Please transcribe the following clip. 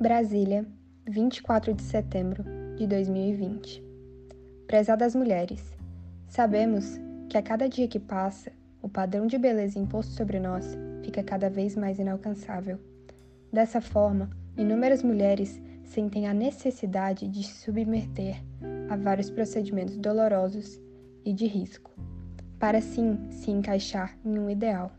Brasília, 24 de setembro de 2020. Prezadas mulheres, sabemos que a cada dia que passa, o padrão de beleza imposto sobre nós fica cada vez mais inalcançável. Dessa forma, inúmeras mulheres sentem a necessidade de se submeter a vários procedimentos dolorosos e de risco, para sim se encaixar em um ideal.